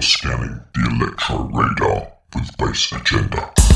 Scanning the electro radar with base Agenda.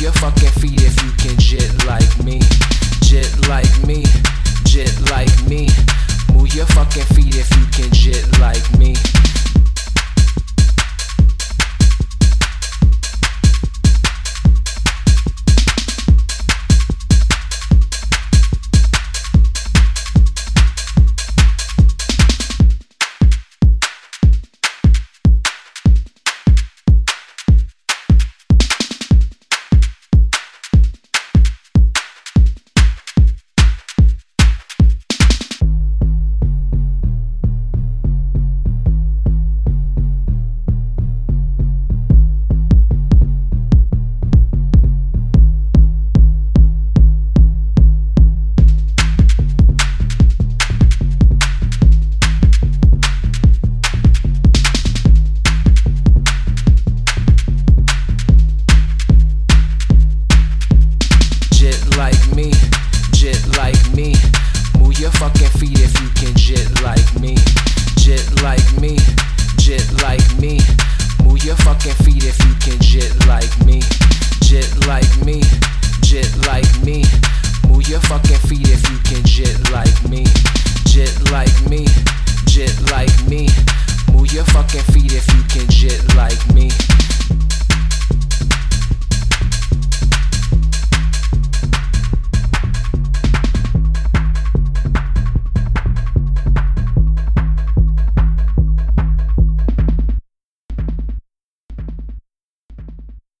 off your fucking feet if you can jit like me. Jit like me. Jit like me. Move your fucking feet if you can jit like me.